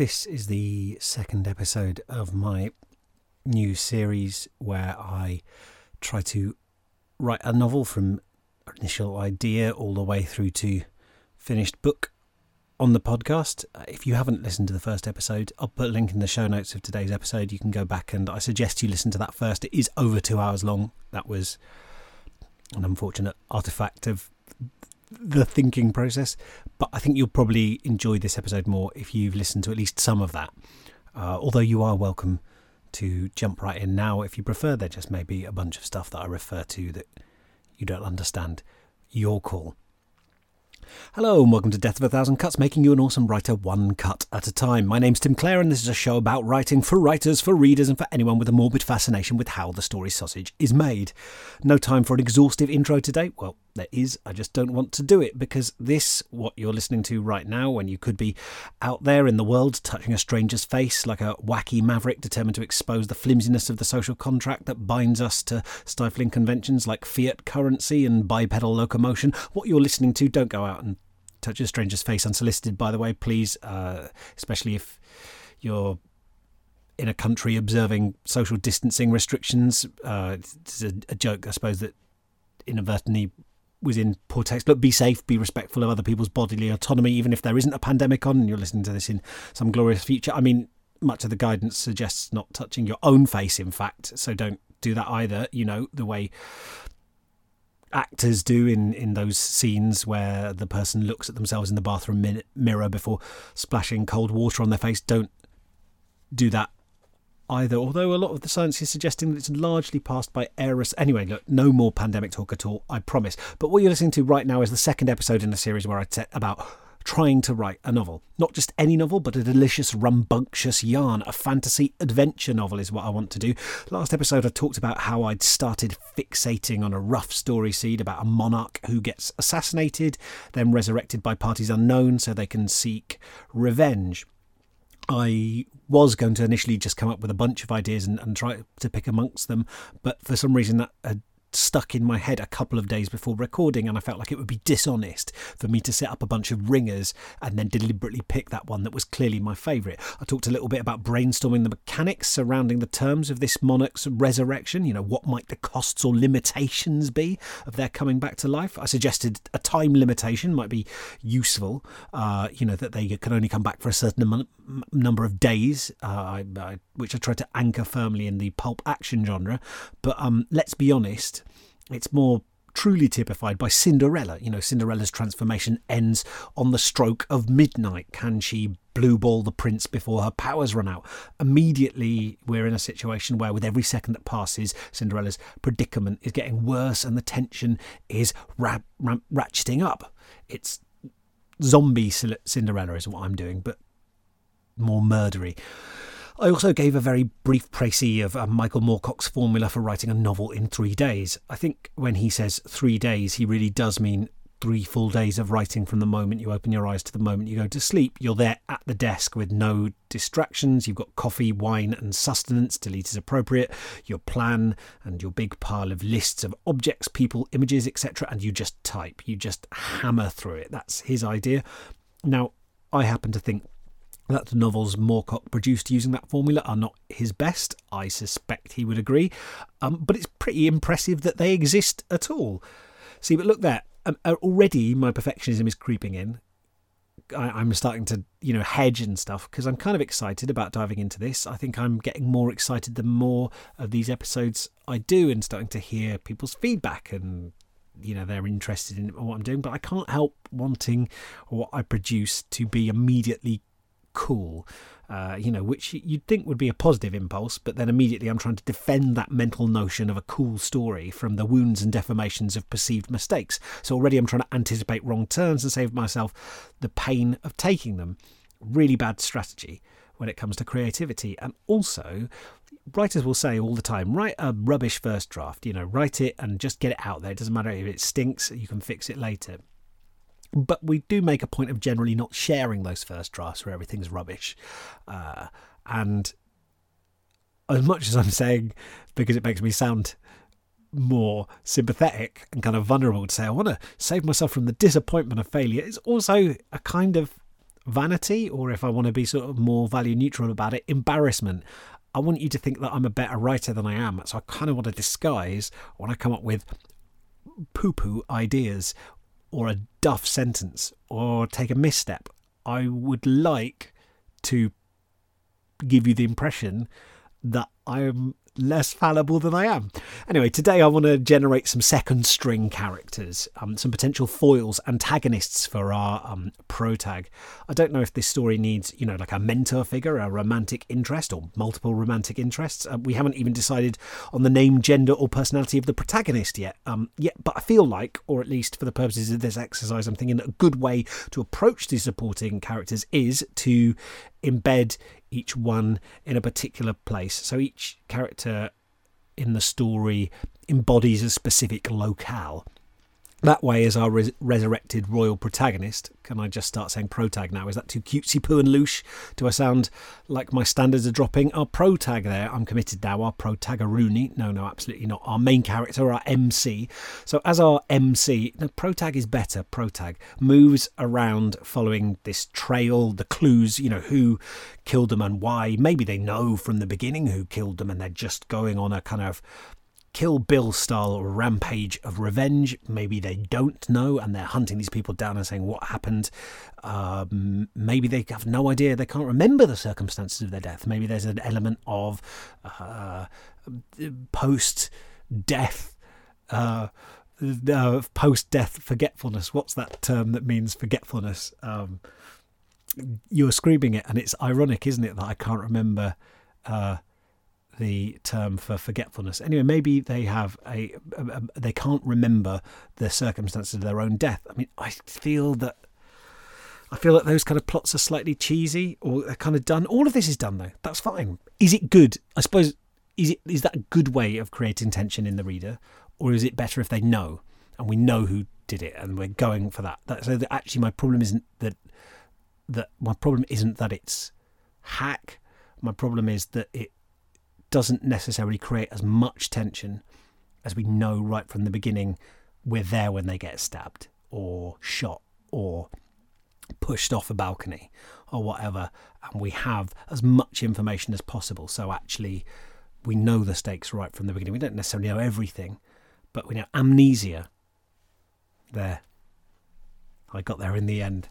This is the second episode of my new series where I try to write a novel from initial idea all the way through to finished book on the podcast. Uh, if you haven't listened to the first episode, I'll put a link in the show notes of today's episode. You can go back and I suggest you listen to that first. It is over two hours long. That was an unfortunate artifact of the thinking process, but I think you'll probably enjoy this episode more if you've listened to at least some of that. Uh, although you are welcome to jump right in now if you prefer. There just may be a bunch of stuff that I refer to that you don't understand. Your call. Hello and welcome to Death of a Thousand Cuts, making you an awesome writer one cut at a time. My name's Tim Clare and this is a show about writing for writers, for readers, and for anyone with a morbid fascination with how the story sausage is made. No time for an exhaustive intro today. Well, there is. I just don't want to do it because this, what you're listening to right now, when you could be out there in the world touching a stranger's face like a wacky maverick determined to expose the flimsiness of the social contract that binds us to stifling conventions like fiat currency and bipedal locomotion, what you're listening to, don't go out and touch a stranger's face unsolicited, by the way, please, uh, especially if you're in a country observing social distancing restrictions. Uh, it's a, a joke, I suppose, that inadvertently was in poor text. Look, be safe, be respectful of other people's bodily autonomy, even if there isn't a pandemic on and you're listening to this in some glorious future. I mean, much of the guidance suggests not touching your own face, in fact, so don't do that either. You know, the way actors do in, in those scenes where the person looks at themselves in the bathroom mirror before splashing cold water on their face. Don't do that either, although a lot of the science is suggesting that it's largely passed by errors. Anyway, look, no more pandemic talk at all, I promise. But what you're listening to right now is the second episode in a series where I set about trying to write a novel. Not just any novel, but a delicious, rambunctious yarn. A fantasy adventure novel is what I want to do. Last episode, I talked about how I'd started fixating on a rough story seed about a monarch who gets assassinated, then resurrected by parties unknown so they can seek revenge. I was going to initially just come up with a bunch of ideas and, and try to pick amongst them, but for some reason that had stuck in my head a couple of days before recording, and I felt like it would be dishonest for me to set up a bunch of ringers and then deliberately pick that one that was clearly my favourite. I talked a little bit about brainstorming the mechanics surrounding the terms of this monarch's resurrection. You know, what might the costs or limitations be of their coming back to life? I suggested a time limitation might be useful, uh, you know, that they can only come back for a certain number of days, uh, I, I, which I tried to anchor firmly in the pulp action genre. But um, let's be honest, it's more truly typified by Cinderella. You know, Cinderella's transformation ends on the stroke of midnight. Can she blue ball the prince before her powers run out? Immediately, we're in a situation where, with every second that passes, Cinderella's predicament is getting worse and the tension is ra- ra- ratcheting up. It's zombie Cinderella, is what I'm doing, but more murdery. I also gave a very brief précis of uh, Michael Moorcock's formula for writing a novel in three days. I think when he says three days, he really does mean three full days of writing from the moment you open your eyes to the moment you go to sleep. You're there at the desk with no distractions. You've got coffee, wine, and sustenance, delete as appropriate, your plan, and your big pile of lists of objects, people, images, etc. And you just type, you just hammer through it. That's his idea. Now, I happen to think that the novels Moorcock produced using that formula are not his best. I suspect he would agree. Um, but it's pretty impressive that they exist at all. See, but look there. Um, uh, already my perfectionism is creeping in. I, am starting to, you know, hedge and stuff because I'm kind of excited about diving into this. I think I'm getting more excited the more of these episodes I do and starting to hear people's feedback and you know they're interested in what I'm doing, but I can't help wanting what I produce to be immediately cool, uh, you know, which you'd think would be a positive impulse, but then immediately I'm trying to defend that mental notion of a cool story from the wounds and deformations of perceived mistakes. So already I'm trying to anticipate wrong turns and save myself the pain of taking them. Really bad strategy when it comes to creativity. And also, writers will say all the time, write a rubbish first draft, you know, write it and just get it out there. It doesn't matter if it stinks, you can fix it later. But we do make a point of generally not sharing those first drafts where everything's rubbish. Uh, and as much as I'm saying, because it makes me sound more sympathetic and kind of vulnerable to say, I want to save myself from the disappointment of failure, it's also a kind of vanity, or if I want to be sort of more value neutral about it, embarrassment. I want you to think that I'm a better writer than I am. So I kind of want to disguise when I come up with poo poo ideas or a duff sentence or take a misstep. I would like to give you the impression that I'm less fallible than I am. Anyway, today I want to generate some second string characters, um, some potential foils, antagonists for our um, protag. I don't know if this story needs, you know, like a mentor figure, a romantic interest, or multiple romantic interests. Uh, we haven't even decided on the name, gender, or personality of the protagonist yet. Um, yet, but I feel like, or at least for the purposes of this exercise, I'm thinking a good way to approach these supporting characters is to embed each one in a particular place. So each character in the story embodies a specific locale. That way, as our res- resurrected royal protagonist, can I just start saying protag now? Is that too cutesy poo and louche? Do I sound like my standards are dropping? Our protag there, I'm committed now, our protagaruni. No, no, absolutely not. Our main character, our MC. So, as our MC, the protag is better. Protag moves around following this trail, the clues, you know, who killed them and why. Maybe they know from the beginning who killed them and they're just going on a kind of Kill Bill style rampage of revenge. Maybe they don't know and they're hunting these people down and saying what happened. Um, maybe they have no idea. They can't remember the circumstances of their death. Maybe there's an element of uh, post death. Uh, uh, post death forgetfulness. What's that term that means forgetfulness? Um, you're screaming it, and it's ironic, isn't it, that I can't remember uh, the term for forgetfulness. Anyway, maybe they have a, a, a, they can't remember the circumstances of their own death. I mean, I feel that I feel that those kind of plots are slightly cheesy or they're kind of done. All of this is done though. That's fine. Is it good? I suppose is it is that a good way of creating tension in the reader, or is it better if they know and we know who did it and we're going for that? that so that actually, my problem isn't that that my problem isn't that it's hack. My problem is that it doesn't necessarily create as much tension as we know right from the beginning we're there when they get stabbed or shot or pushed off a balcony or whatever and we have as much information as possible. So actually we know the stakes right from the beginning. We don't necessarily know everything but we know amnesia. There. I got there in the end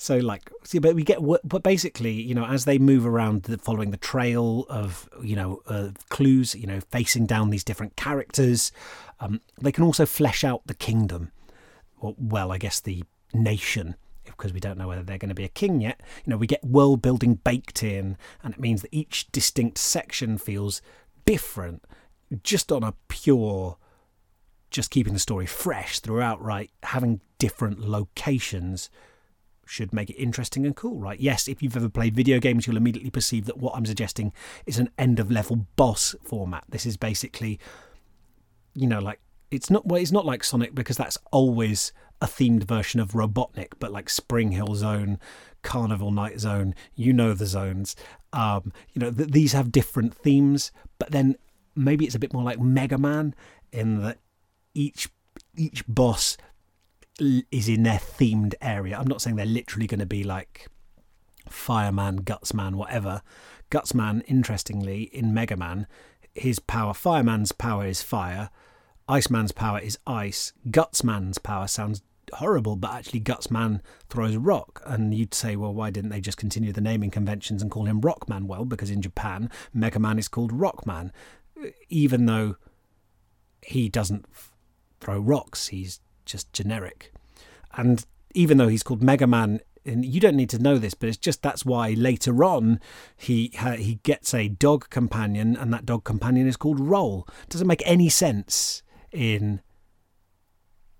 so like, see, but we get, but basically, you know, as they move around, the, following the trail of, you know, uh, clues, you know, facing down these different characters, um, they can also flesh out the kingdom, or well, I guess the nation, because we don't know whether they're going to be a king yet. You know, we get world building baked in, and it means that each distinct section feels different, just on a pure just keeping the story fresh throughout, right? Having different locations should make it interesting and cool, right? Yes, if you've ever played video games, you'll immediately perceive that what I'm suggesting is an end of level boss format. This is basically, you know, like it's not well, it's not like Sonic because that's always a themed version of Robotnik, but like Spring Hill Zone, Carnival Night Zone, you know the zones. Um, you know, th- these have different themes, but then maybe it's a bit more like Mega Man in that each each boss is in their themed area. I'm not saying they're literally going to be like Fireman, Gutsman, whatever. Gutsman, interestingly, in Mega Man, his power, Fireman's power is fire, Iceman's power is ice, Gutsman's power sounds horrible, but actually Gutsman throws rock. And you'd say, well, why didn't they just continue the naming conventions and call him Rockman? Well, because in Japan, Mega Man is called Rockman, even though he doesn't throw rocks, he's just generic. And even though he's called Mega Man, and you don't need to know this, but it's just that's why later on he he gets a dog companion, and that dog companion is called Roll. Doesn't make any sense in.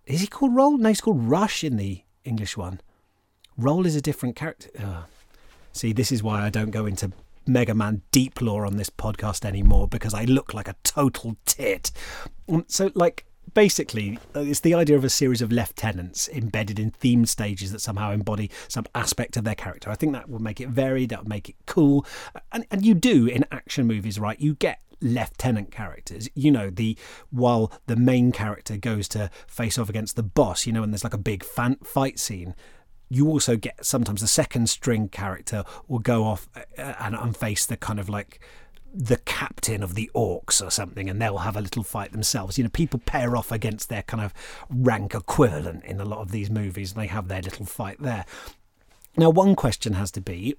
Is he called Roll? No, he's called Rush in the English one. Roll is a different character. See, this is why I don't go into Mega Man deep lore on this podcast anymore because I look like a total tit. Um, so, like, basically uh, it's the idea of a series of lieutenants embedded in themed stages that somehow embody some aspect of their character. I think that would make it varied, that would make it cool. And and you do in action movies, right? You get lieutenant characters. You know, the while the main character goes to face off against the boss, you know, and there's like a big fan fight scene. you also get sometimes the second string character will go off uh, and, and face the kind of like the captain of the orcs or something and they'll have a little fight themselves. You know people pair off against their kind of rank equivalent in a lot of these movies and they have their little fight there. Now one question has to be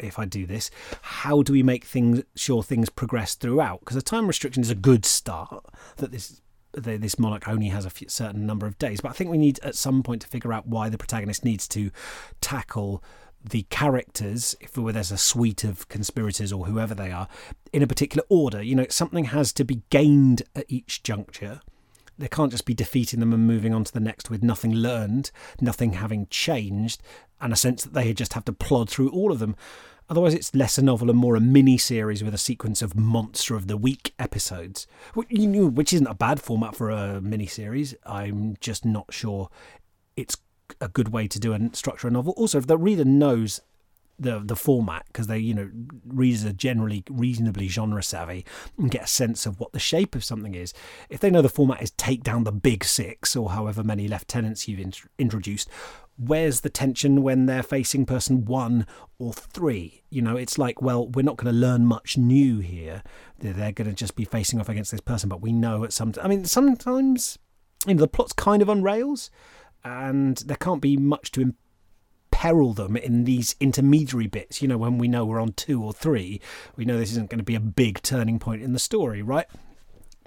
if i do this how do we make things sure things progress throughout? Because a time restriction is a good start that this this monarch only has a few, certain number of days but i think we need at some point to figure out why the protagonist needs to tackle the characters, if there's a suite of conspirators or whoever they are, in a particular order. You know, something has to be gained at each juncture. They can't just be defeating them and moving on to the next with nothing learned, nothing having changed, and a sense that they just have to plod through all of them. Otherwise, it's less a novel and more a mini series with a sequence of Monster of the Week episodes, which isn't a bad format for a mini series. I'm just not sure it's a good way to do and structure a novel. Also, if the reader knows the the format because they you know readers are generally reasonably genre savvy and get a sense of what the shape of something is. If they know the format is take down the big six or however many lieutenants you've int- introduced where's the tension when they're facing person one or three? You know it's like well we're not going to learn much new here. They're going to just be facing off against this person but we know at some i mean sometimes you know the plot's kind of on rails and there can't be much to imperil them in these intermediary bits. You know, when we know we're on two or three, we know this isn't going to be a big turning point in the story, right?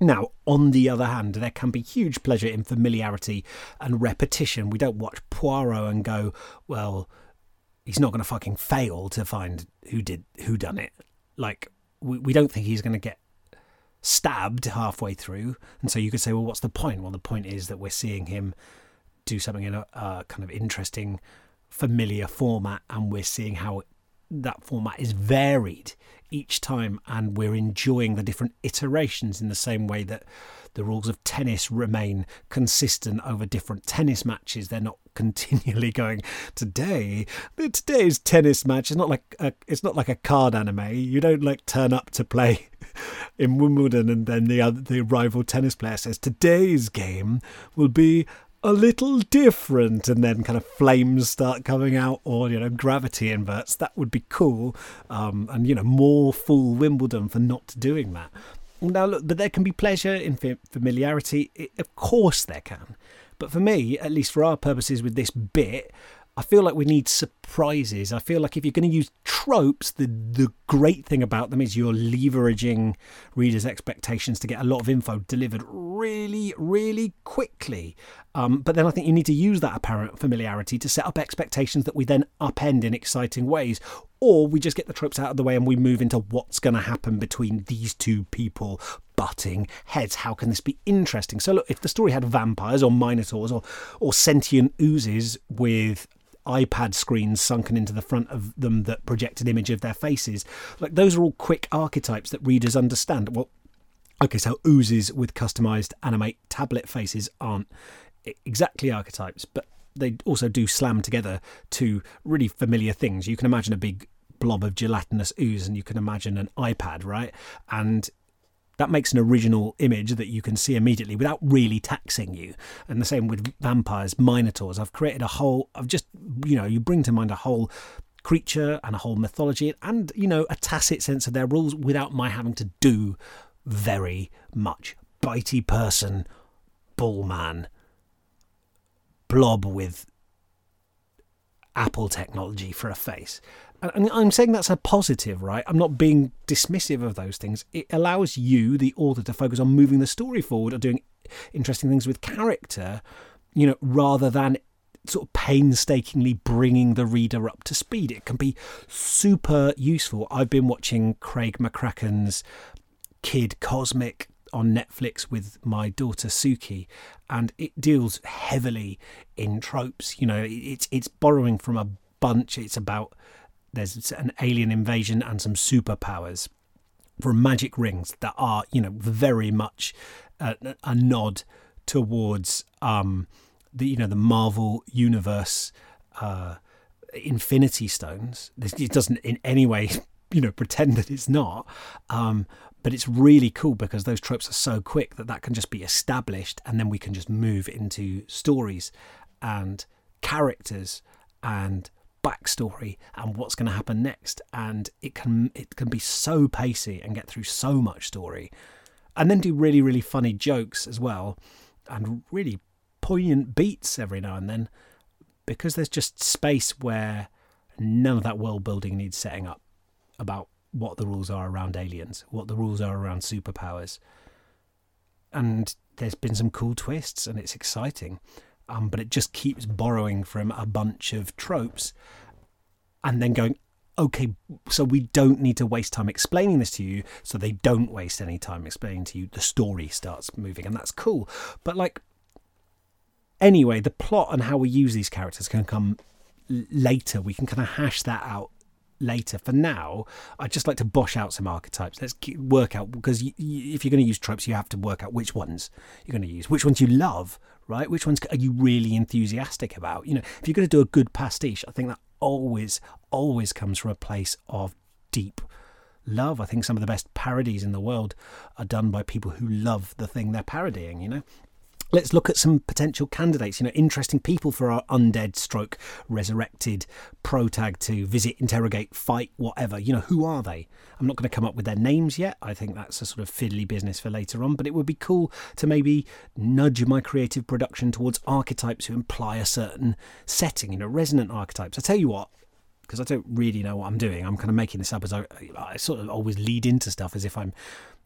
Now, on the other hand, there can be huge pleasure in familiarity and repetition. We don't watch Poirot and go, well, he's not going to fucking fail to find who did who done it. Like we, we don't think he's going to get stabbed halfway through, and so you could say, well, what's the point? Well, the point is that we're seeing him do something in a, a kind of interesting, familiar format, and we're seeing how that format is varied each time, and we're enjoying the different iterations in the same way that the rules of tennis remain consistent over different tennis matches. They're not continually going today. Today's tennis match is not like a, it's not like a card anime. You don't like turn up to play in Wimbledon and then the other, the rival tennis player says today's game will be a little different and then kind of flames start coming out or you know gravity inverts. That would be cool um, and you know more fool wimbledon for not doing that. Now look but there can be pleasure in familiarity. It, of course there can. But for me at least for our purposes with this bit I feel like we need surprises. I feel like if you're going to use tropes, the the great thing about them is you're leveraging readers' expectations to get a lot of info delivered really, really quickly. Um, but then I think you need to use that apparent familiarity to set up expectations that we then upend in exciting ways. Or we just get the tropes out of the way and we move into what's going to happen between these two people butting heads. How can this be interesting? So, look, if the story had vampires or minotaurs or, or sentient oozes with iPad screens sunken into the front of them that project an image of their faces. Like those are all quick archetypes that readers understand. Well, okay, so oozes with customized animate tablet faces aren't exactly archetypes, but they also do slam together to really familiar things. You can imagine a big blob of gelatinous ooze and you can imagine an iPad, right? And that makes an original image that you can see immediately without really taxing you. And the same with vampires, minotaurs. I've created a whole, I've just, you know, you bring to mind a whole creature and a whole mythology and, you know, a tacit sense of their rules without my having to do very much. Bitey person, bullman, blob with Apple technology for a face and I'm saying that's a positive, right? I'm not being dismissive of those things. It allows you, the author, to focus on moving the story forward or doing interesting things with character, you know, rather than sort of painstakingly bringing the reader up to speed. It can be super useful. I've been watching Craig McCracken's Kid Cosmic on Netflix with my daughter Suki, and it deals heavily in tropes. You know, it's it's borrowing from a bunch. It's about there's an alien invasion and some superpowers from magic rings that are, you know, very much a, a nod towards um, the, you know, the Marvel universe. Uh, Infinity Stones. It doesn't in any way, you know, pretend that it's not. Um, but it's really cool because those tropes are so quick that that can just be established, and then we can just move into stories and characters and backstory and what's going to happen next. And it can it can be so pacey and get through so much story. And then do really really funny jokes as well and really poignant beats every now and then because there's just space where none of that world building needs setting up about what the rules are around aliens what the rules are around superpowers and there's been some cool twists and it's exciting um, but it just keeps borrowing from a bunch of tropes and then going, okay, so we don't need to waste time explaining this to you, so they don't waste any time explaining to you. The story starts moving, and that's cool. But like, anyway, the plot and how we use these characters can come later. We can kind of hash that out later. For now, I'd just like to bosh out some archetypes. Let's work out because you, you, if you're going to use tropes, you have to work out which ones you're going to use, which ones you love, right? Which ones are you really enthusiastic about? You know, if you're going to do a good pastiche, I think that always, always comes from a place of deep love. I think some of the best parodies in the world are done by people who love the thing they're parodying, you know? Let's look at some potential candidates, you know, interesting people for our undead stroke resurrected protag to visit, interrogate, fight, whatever. You know, who are they? I'm not going to come up with their names yet. I think that's a sort of fiddly business for later on, but it would be cool to maybe nudge my creative production towards archetypes who imply a certain setting, you know, resonant archetypes. I tell you what, because I don't really know what I'm doing. I'm kind of making this up as I, I sort of always lead into stuff as if I'm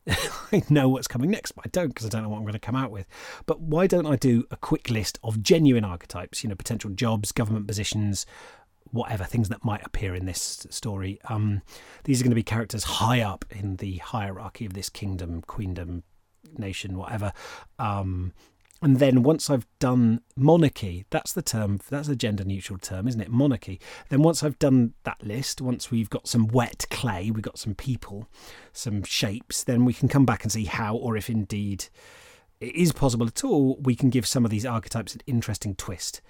I know what's coming next, but I don't because I don't know what I'm going to come out with. But why don't I do a quick list of genuine archetypes, you know, potential jobs, government positions, whatever things that might appear in this story? Um, these are going to be characters high up in the hierarchy of this kingdom, queendom, nation, whatever. Um, and then once I've done monarchy, that's the term, that's a gender neutral term, isn't it? Monarchy. Then once I've done that list, once we've got some wet clay, we've got some people, some shapes, then we can come back and see how, or if indeed it is possible at all, we can give some of these archetypes an interesting twist.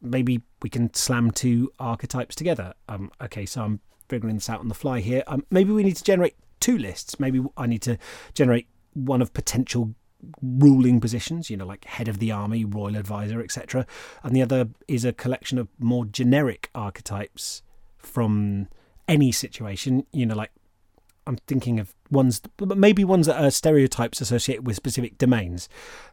Maybe we can slam two archetypes together. Um, okay, so I'm figuring this out on the fly here. Um, maybe we need to generate two lists. Maybe I need to generate one of potential ruling positions, you know, like head of the army, royal advisor, etc. And the other is a collection of more generic archetypes from any situation, you know, like I'm thinking of ones, maybe ones that are stereotypes associated with specific domains.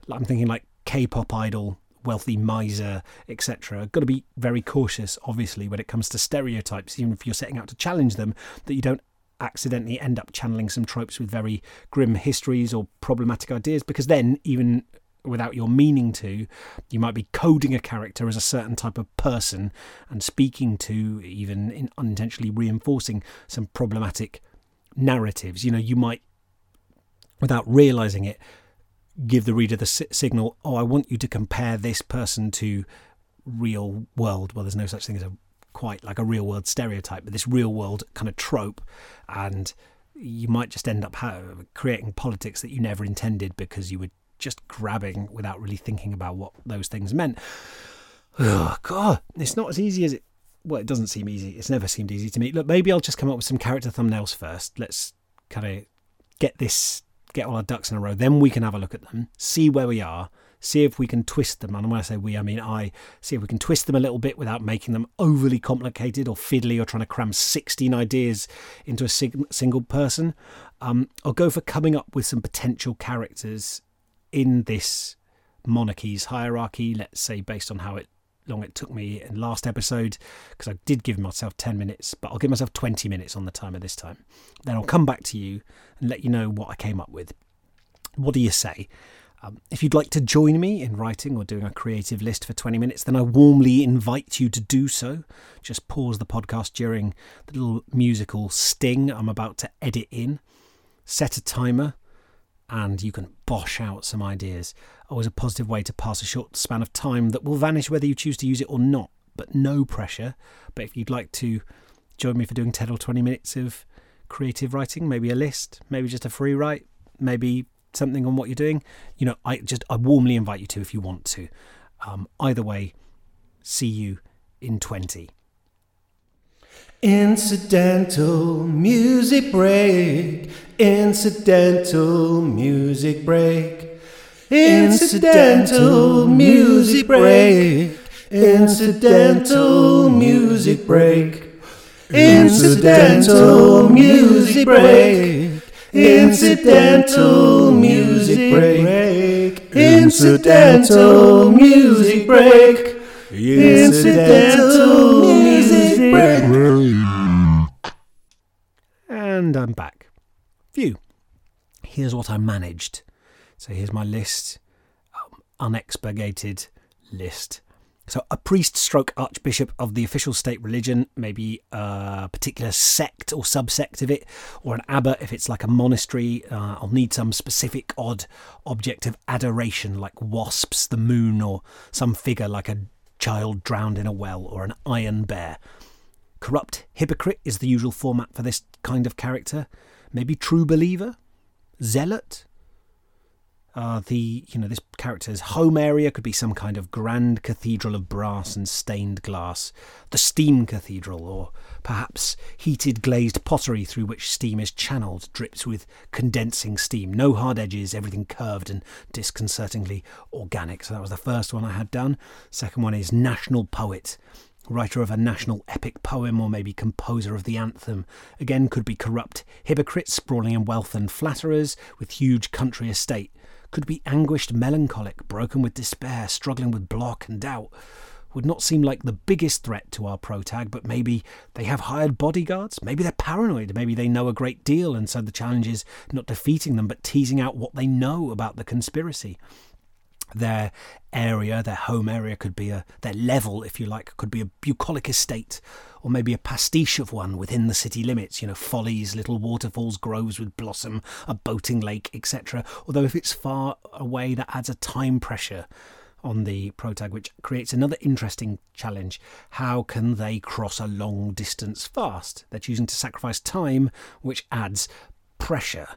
I'm thinking like K-pop idol, wealthy miser, etc. Got to be very cautious, obviously, when it comes to stereotypes, even if you're setting out to challenge them, that you don't accidentally end up channeling some tropes with very grim histories or problematic ideas because then even without your meaning to you might be coding a character as a certain type of person and speaking to even in unintentionally reinforcing some problematic narratives. You know you might without realizing it give the reader the signal oh i want you to compare this person to real world. Well there's no such thing as a quite like a real world stereotype, but this real world kind of trope, and you might just end up creating politics that you never intended because you were just grabbing without really thinking about what those things meant. Oh, God, it's not as easy as it. Well, it doesn't seem easy. It's never seemed easy to me. Look, maybe I'll just come up with some character thumbnails first. Let's kind of get this, get all our ducks in a row. Then we can have a look at them, see where we are, see if we can twist them. And when I say we, I mean I, see if we can twist them a little bit without making them overly complicated or fiddly or trying to cram 16 ideas into a sig- single person. Um, I'll go for coming up with some potential characters in this monarchy's hierarchy, let's say based on how it long it took me in last episode because I did give myself 10 minutes, but I'll give myself 20 minutes on the timer this time. Then I'll come back to you and let you know what I came up with. What do you say? Um, if you'd like to join me in writing or doing a creative list for 20 minutes, then I warmly invite you to do so. Just pause the podcast during the little musical sting I'm about to edit in, set a timer, and you can bosh out some ideas. Always a positive way to pass a short span of time that will vanish whether you choose to use it or not, but no pressure. But if you'd like to join me for doing 10 or 20 minutes of creative writing, maybe a list, maybe just a free write, maybe something on what you're doing, you know, I just I warmly invite you to if you want to. Um, either way, see you in 20. Incidental music break. Incidental music break. Incidental music break. Incidental music break. Incidental music break. Incidental music break. Incidental music break. Incidental music break. And I'm back. Phew. Here's what I managed. So here's my list, um, unexpurgated list. So a priest stroke archbishop of the official state religion, maybe a particular sect or subsect of it, or an abbot if it's like a monastery. Uh, I'll need some specific odd object of adoration like wasps, the moon, or some figure like a child drowned in a well or an iron bear. Corrupt hypocrite is the usual format for this kind of character. Maybe true believer, zealot, uh, the you know this character's home area could be some kind of grand cathedral of brass and stained glass, the steam cathedral, or perhaps heated glazed pottery through which steam is channeled, drips with condensing steam. No hard edges, everything curved and disconcertingly organic. So that was the first one I had done. Second one is national poet. Writer of a national epic poem, or maybe composer of the anthem. Again, could be corrupt hypocrites sprawling in wealth and flatterers with huge country estate could be anguished, melancholic, broken with despair, struggling with block and doubt. Would not seem like the biggest threat to our protag, but maybe they have hired bodyguards. Maybe they're paranoid. Maybe they know a great deal, and so the challenge is not defeating them, but teasing out what they know about the conspiracy their area, their home area could be a their level, if you like, could be a bucolic estate, or maybe a pastiche of one within the city limits. You know, follies, little waterfalls, groves with blossom, a boating lake, etc. Although if it's far away, that adds a time pressure on the protag, which creates another interesting challenge. How can they cross a long distance fast? They're choosing to sacrifice time, which adds pressure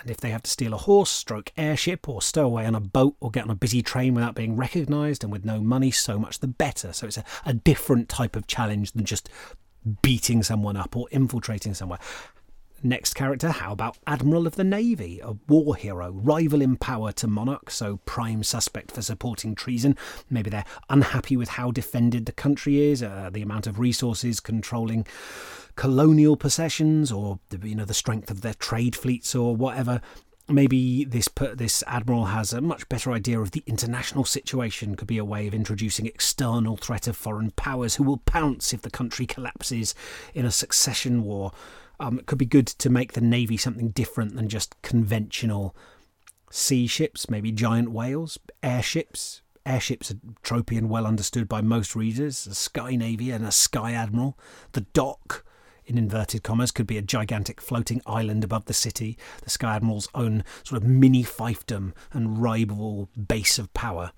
and if they have to steal a horse, stroke airship, or stow away on a boat, or get on a busy train without being recognised and with no money, so much the better. So it's a, a different type of challenge than just beating someone up or infiltrating somewhere. Next character, how about Admiral of the Navy, a war hero, rival in power to Monarch, so prime suspect for supporting treason. Maybe they're unhappy with how defended the country is, uh, the amount of resources controlling colonial possessions or you know the strength of their trade fleets or whatever. Maybe this this admiral has a much better idea of the international situation. Could be a way of introducing external threat of foreign powers who will pounce if the country collapses in a succession war um, it could be good to make the navy something different than just conventional sea ships maybe giant whales airships. Airships are tropey and well understood by most readers. A sky navy and a sky admiral. The dock in inverted commas, could be a gigantic floating island above the city, the Sky Admiral's own sort of mini fiefdom and rival base of power.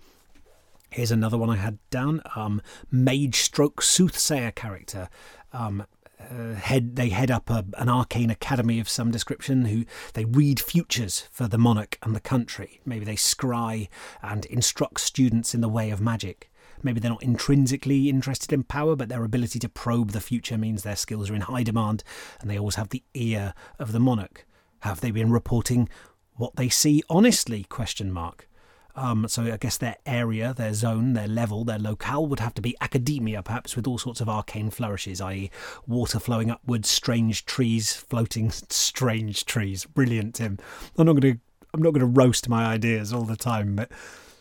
Here's another one I had down. Um, mage stroke soothsayer character. Um, uh, head they head up a, an arcane academy of some description who they read futures for the monarch and the country maybe they scry and instruct students in the way of magic Maybe they're not intrinsically interested in power, but their ability to probe the future means their skills are in high demand and they always have the ear of the monarch. Have they been reporting what they see honestly? Question mark. Um, so I guess their area, their zone, their level, their locale would have to be academia, perhaps with all sorts of arcane flourishes, i.e., water flowing upwards, strange trees floating, strange trees. Brilliant, Tim. I'm not going to. I'm not going to roast my ideas all the time, but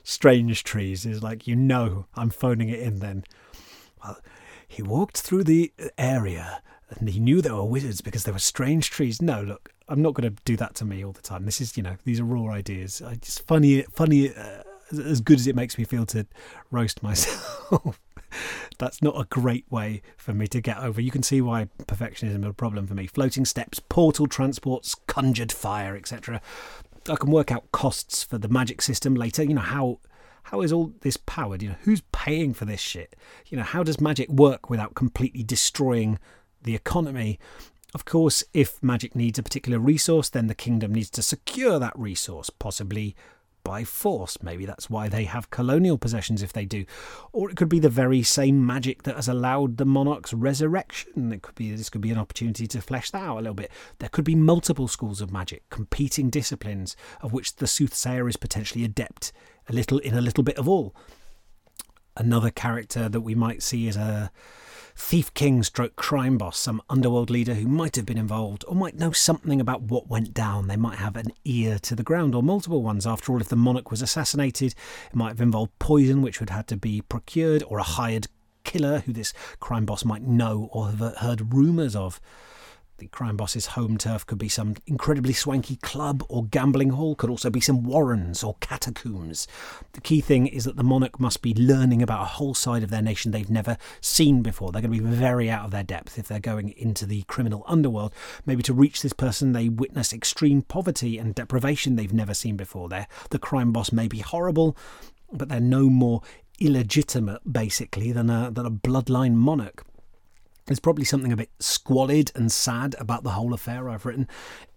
strange trees is like, you know, I'm phoning it in then. Well, he walked through the area and he knew there were wizards because there were strange trees. No, look, I'm not going to do that to me all the time. This is, you know, these are raw ideas. I just funny, funny, uh, as good as it makes me feel to roast myself. That's not a great way for me to get over. You can see why perfectionism is a problem for me. Floating steps, portal transports, conjured fire, etc. I can work out costs for the magic system later. You know how how is all this powered? You know who's paying for this shit? You know how does magic work without completely destroying the economy? Of course, if magic needs a particular resource, then the kingdom needs to secure that resource, possibly by force. Maybe that's why they have colonial possessions if they do. Or it could be the very same magic that has allowed the monarch's resurrection. It could be this could be an opportunity to flesh that out a little bit. There could be multiple schools of magic, competing disciplines, of which the soothsayer is potentially adept a little in a little bit of all. Another character that we might see is a thief king stroke crime boss, some underworld leader who might have been involved or might know something about what went down. They might have an ear to the ground or multiple ones. After all, if the monarch was assassinated, it might have involved poison, which would have had to be procured, or a hired killer who this crime boss might know or have heard rumours of. The crime boss's home turf could be some incredibly swanky club or gambling hall, could also be some warrens or catacombs. The key thing is that the monarch must be learning about a whole side of their nation they've never seen before. They're going to be very out of their depth if they're going into the criminal underworld. Maybe to reach this person, they witness extreme poverty and deprivation they've never seen before. They're, the crime boss may be horrible, but they're no more illegitimate, basically, than a, than a bloodline monarch. There's probably something a bit squalid and sad about the whole affair, I've written.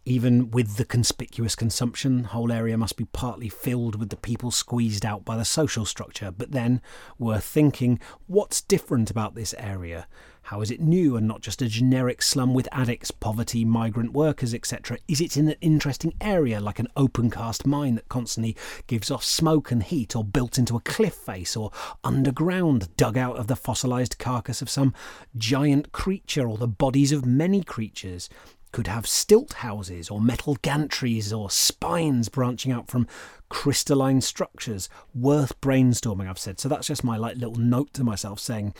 Even with the conspicuous consumption, whole area must be partly filled with the people squeezed out by the social structure. But then, worth thinking, what's different about this area? How is it new and not just a generic slum with addicts, poverty, migrant workers, etc.? Is it in an interesting area like an open cast mine that constantly gives off smoke and heat, or built into a cliff face, or underground, dug out of the fossilized carcass of some giant creature, or the bodies of many creatures? Could have stilt houses, or metal gantries, or spines branching out from crystalline structures. Worth brainstorming, I've said. So that's just my like little note to myself saying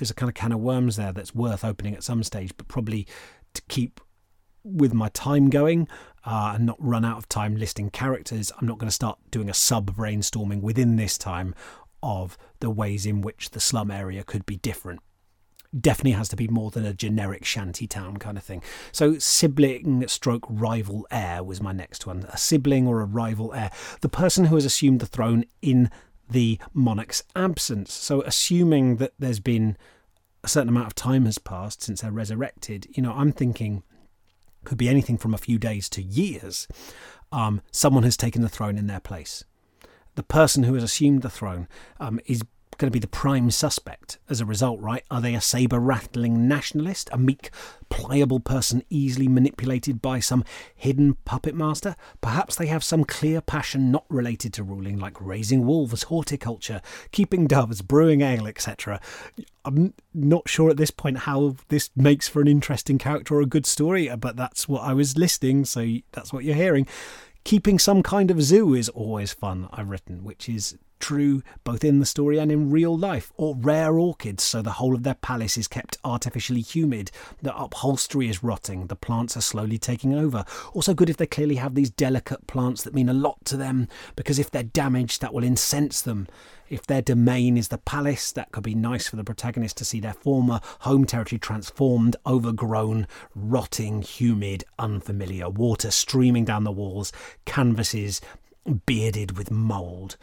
there's a kind of can of worms there that's worth opening at some stage, but probably to keep with my time going uh, and not run out of time listing characters, I'm not going to start doing a sub brainstorming within this time of the ways in which the slum area could be different. Definitely has to be more than a generic shanty town kind of thing. So, sibling stroke rival heir was my next one. A sibling or a rival heir. The person who has assumed the throne in the monarch's absence. So, assuming that there's been a certain amount of time has passed since they're resurrected, you know, I'm thinking could be anything from a few days to years. Um, someone has taken the throne in their place. The person who has assumed the throne um, is going to be the prime suspect as a result, right? Are they a saber rattling nationalist, a meek, pliable person easily manipulated by some hidden puppet master? Perhaps they have some clear passion not related to ruling, like raising wolves, horticulture, keeping doves, brewing ale, etc. I'm not sure at this point how this makes for an interesting character or a good story, but that's what I was listing, so that's what you're hearing. Keeping some kind of zoo is always fun, I've written, which is true both in the story and in real life, or rare orchids, so the whole of their palace is kept artificially humid, the upholstery is rotting, the plants are slowly taking over. Also, good if they clearly have these delicate plants that mean a lot to them, because if they're damaged, that will incense them. If their domain is the palace, that could be nice for the protagonist to see their former home territory transformed, overgrown, rotting, humid, unfamiliar, water streaming down the walls, canvases bearded with mould.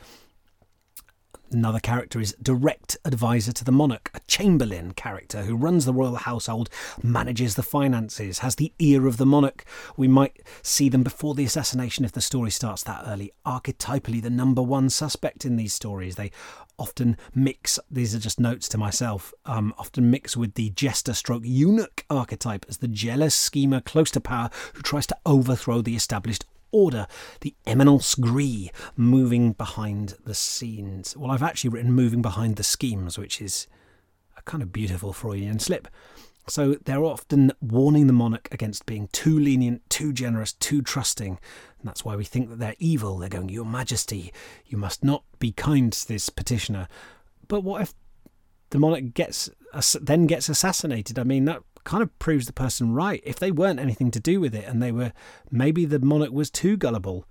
Another character is direct advisor to the monarch, a chamberlain character who runs the royal household, manages the finances, has the ear of the monarch. We might see them before the assassination if the story starts that early. Archetypally, the number one suspect in these stories. They often mix, these are just notes to myself, um, often mix with the jester stroke eunuch archetype as the jealous schemer close to power who tries to overthrow the established order, the eminence gris moving behind the scenes. Well, I've actually written moving behind the schemes, which is a kind of beautiful Freudian slip. So they're often warning the monarch against being too lenient, too generous, too trusting. And that's why we think that they're evil. They're going, Your Majesty, you must not be kind to this petitioner. But what if the monarch gets then gets assassinated? I mean, that kind of proves the person right. If they weren't anything to do with it and they were, maybe the monarch was too gullible,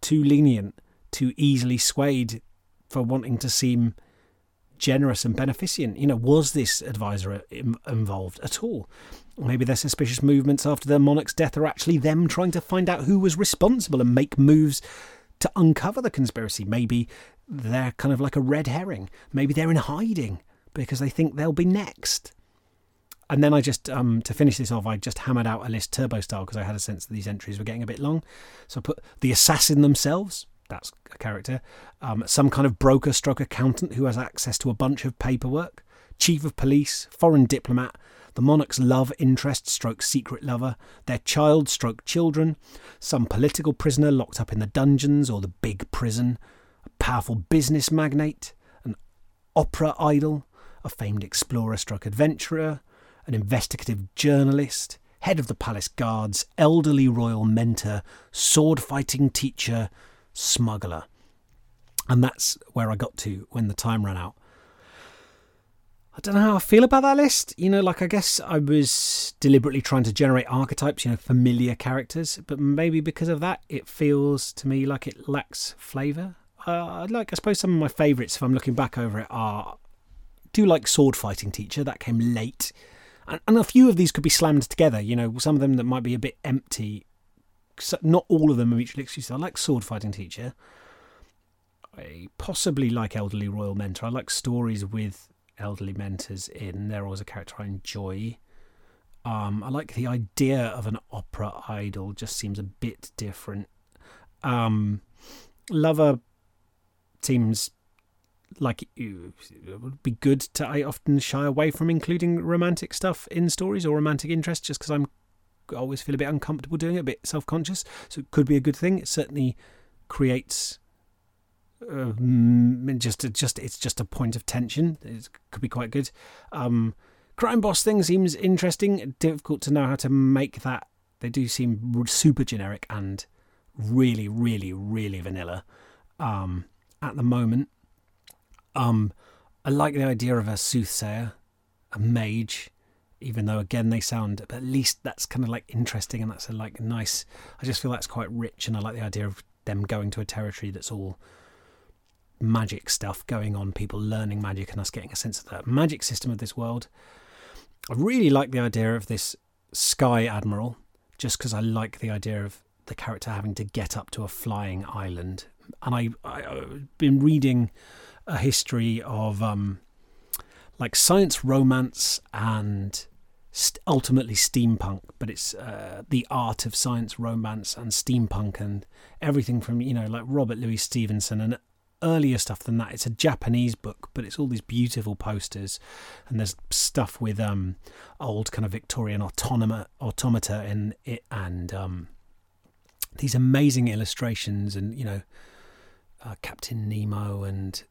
too lenient, too easily swayed for wanting to seem generous and beneficent. You know, was this advisor involved at all? Maybe their suspicious movements after their monarch's death are actually them trying to find out who was responsible and make moves to uncover the conspiracy. Maybe they're kind of like a red herring. Maybe they're in hiding because they think they'll be next. And then I just, um, to finish this off, I just hammered out a list turbo style because I had a sense that these entries were getting a bit long. So I put the assassin themselves, that's a character, um, some kind of broker stroke accountant who has access to a bunch of paperwork, chief of police, foreign diplomat, the monarch's love interest stroke secret lover, their child stroke children, some political prisoner locked up in the dungeons or the big prison, a powerful business magnate, an opera idol, a famed explorer stroke adventurer, an investigative journalist, head of the palace guards, elderly royal mentor, sword fighting teacher, smuggler. And that's where I got to when the time ran out. I don't know how I feel about that list. You know, like I guess I was deliberately trying to generate archetypes, you know, familiar characters, but maybe because of that, it feels to me like it lacks flavour. Uh, like I suppose some of my favourites, if I'm looking back over it, are do like sword fighting teacher that came late, and, and a few of these could be slammed together. You know, some of them that might be a bit empty. So not all of them are mutually exclusive. I like sword fighting teacher. I possibly like elderly royal mentor. I like stories with elderly mentors in. They're always a character I enjoy. Um, I like the idea of an opera idol. Just seems a bit different. Um, lover seems like it would be good to. I often shy away from including romantic stuff in stories or romantic interest, just because I'm always feel a bit uncomfortable doing it, a bit self conscious. So it could be a good thing. It certainly creates uh, just just it's just a point of tension. It could be quite good. Um, crime boss thing seems interesting. Difficult to know how to make that. They do seem super generic and really, really, really vanilla um, at the moment. Um, I like the idea of a soothsayer, a mage, even though again they sound but at least that's kind of like interesting and that's a like nice. I just feel that's quite rich, and I like the idea of them going to a territory that's all magic stuff going on, people learning magic, and us getting a sense of the magic system of this world. I really like the idea of this Sky Admiral, just because I like the idea of the character having to get up to a flying island. And I, I, have been reading a history of um, like science romance and st- ultimately steampunk, but it's uh, the art of science romance and steampunk and everything from, you know, like Robert Louis Stevenson and earlier stuff than that. It's a Japanese book, but it's all these beautiful posters, and there's stuff with um, old kind of Victorian autonoma, automata in it, and um, these amazing illustrations, and you know, uh, Captain Nemo and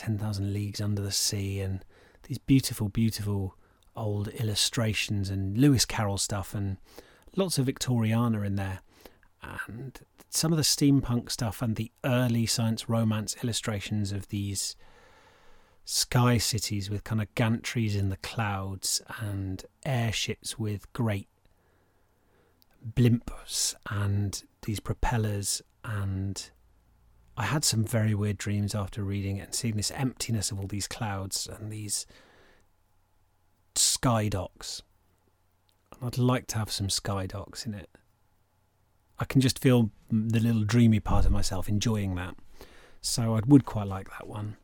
Ten Thousand Leagues Under the Sea, and these beautiful, beautiful old illustrations and Lewis Carroll stuff, and lots of Victoriana in there and some of the steampunk stuff and the early science romance illustrations of these sky cities with kind of gantries in the clouds and airships with great blimps and these propellers and I had some very weird dreams after reading it and seeing this emptiness of all these clouds and these sky docks. And I'd like to have some sky docks in it. I can just feel the little dreamy part of myself enjoying that. So I would quite like that one.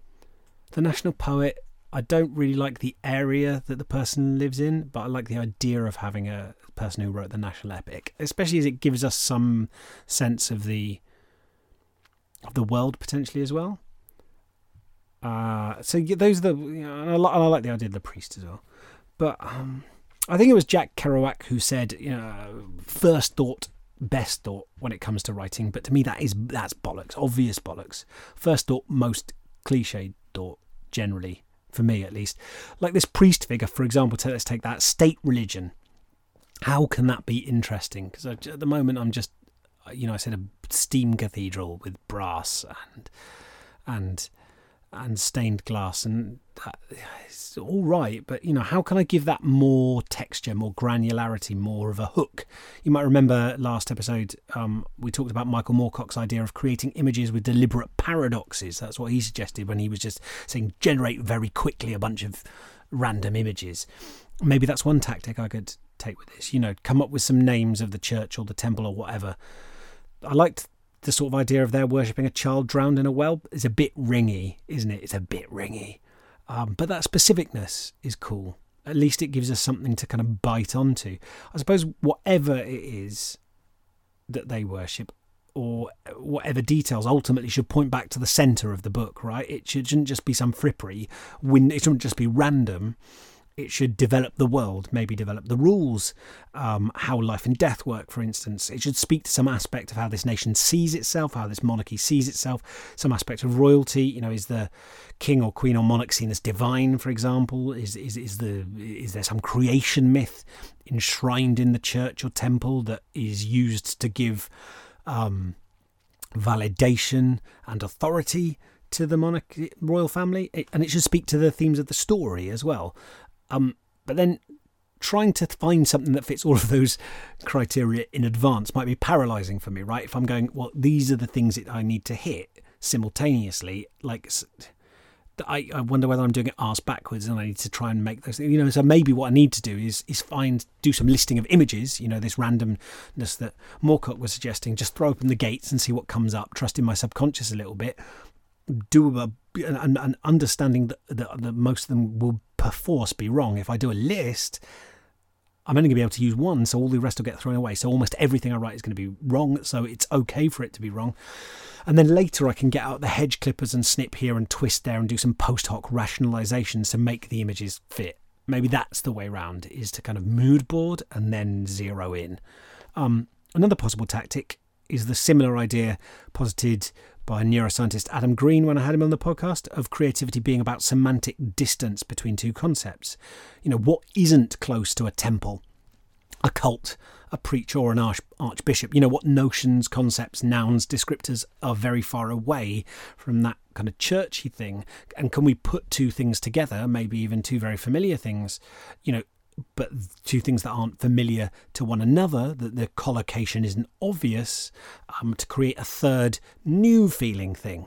The National Poet, I don't really like the area that the person lives in, but I like the idea of having a person who wrote the national epic, especially as it gives us some sense of the of the world potentially as well. Uh, so those are the, you know, and I, and I like the idea of the priest as well. But um, I think it was Jack Kerouac who said, you know, first thought best thought when it comes to writing, but to me that is that's bollocks, obvious bollocks. First thought, most cliched thought, generally for me at least. Like this priest figure, for example. let's take that state religion. How can that be interesting? Because at the moment I'm just, you know, I said a steam cathedral with brass and and and stained glass, and that, it's all right. But you know, how can I give that more texture, more granularity, more of a hook? You might remember last episode um, we talked about Michael Moorcock's idea of creating images with deliberate paradoxes. That's what he suggested when he was just saying generate very quickly a bunch of random images. Maybe that's one tactic I could take with this. You know, come up with some names of the church or the temple or whatever. I liked the sort of idea of their worshipping a child drowned in a well It's a bit ringy, isn't it? It's a bit ringy. Um, but that specificness is cool. At least it gives us something to kind of bite onto. I suppose whatever it is that they worship, or whatever details ultimately should point back to the centre of the book, right? It shouldn't just be some frippery. It shouldn't just be random. It should develop the world, maybe develop the rules, um, how life and death work, for instance. It should speak to some aspect of how this nation sees itself, how this monarchy sees itself, some aspect of royalty. You know, is the king or queen or monarch seen as divine, for example? Is is is the is there some creation myth enshrined in the church or temple that is used to give um, validation and authority to the monarch royal family? And it should speak to the themes of the story as well. Um, but then trying to find something that fits all of those criteria in advance might be paralyzing for me, right? If I'm going, well, these are the things that I need to hit simultaneously, like. I, I wonder whether I'm doing it arse backwards and I need to try and make those you know so maybe what I need to do is is find do some listing of images you know this randomness that Moorcock was suggesting just throw open the gates and see what comes up trust in my subconscious a little bit do a an, an understanding that, that, that most of them will perforce be wrong. If I do a list, I'm only going to be able to use one, so all the rest will get thrown away. So almost everything I write is going to be wrong, so it's okay for it to be wrong. And then later I can get out the hedge clippers and snip here and twist there and do some post hoc rationalizations to make the images fit. Maybe that's the way round, is to kind of mood board and then zero in. Um, another possible tactic is the similar idea posited by neuroscientist Adam Green when I had him on the podcast of creativity being about semantic distance between two concepts. You know, what isn't close to a temple, a cult, a preacher, or an arch- archbishop? You know, what notions, concepts, nouns, descriptors are very far away from that kind of churchy thing? And can we put two things together, maybe even two very familiar things? You know, but two things that aren't familiar to one another, that the collocation isn't obvious, um, to create a third new feeling thing.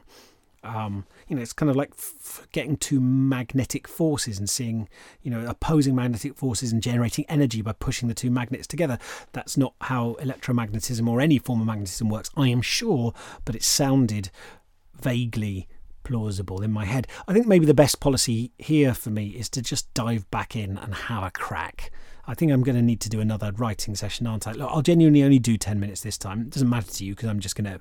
Um, you know, it's kind of like f- getting two magnetic forces and seeing, you know, opposing magnetic forces and generating energy by pushing the two magnets together. That's not how electromagnetism or any form of magnetism works, I am sure, but it sounded vaguely plausible in my head. I think maybe the best policy here for me is to just dive back in and have a crack. I think I'm going to need to do another writing session, aren't I? Look, I'll genuinely only do 10 minutes this time. It doesn't matter to you because I'm just going to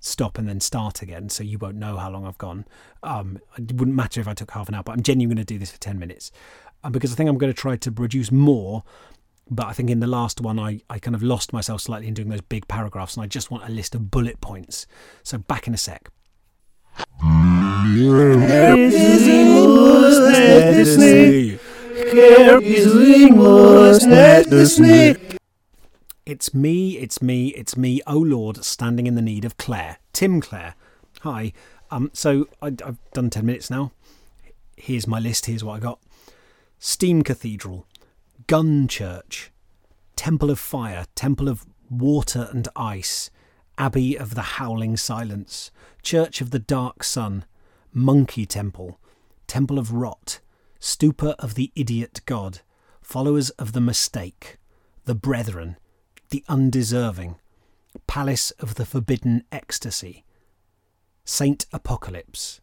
stop and then start again so you won't know how long I've gone. Um, it wouldn't matter if I took half an hour, but I'm genuinely going to do this for 10 minutes um, because I think I'm going to try to produce more. But I think in the last one, I, I kind of lost myself slightly in doing those big paragraphs, and I just want a list of bullet points. So, back in a sec. It's me, it's me, it's me, oh Lord, standing in the need of Clare. Tim Clare. Hi. Um, so I, I've done 10 minutes now. Here's my list, here's what I got Steam Cathedral, Gun Church, Temple of Fire, Temple of Water and Ice, Abbey of the Howling Silence, Church of the Dark Sun, Monkey Temple, Temple of Rot, Stupa of the Idiot God, Followers of the Mistake, the Brethren, the Undeserving, Palace of the Forbidden Ecstasy, Saint Apocalypse,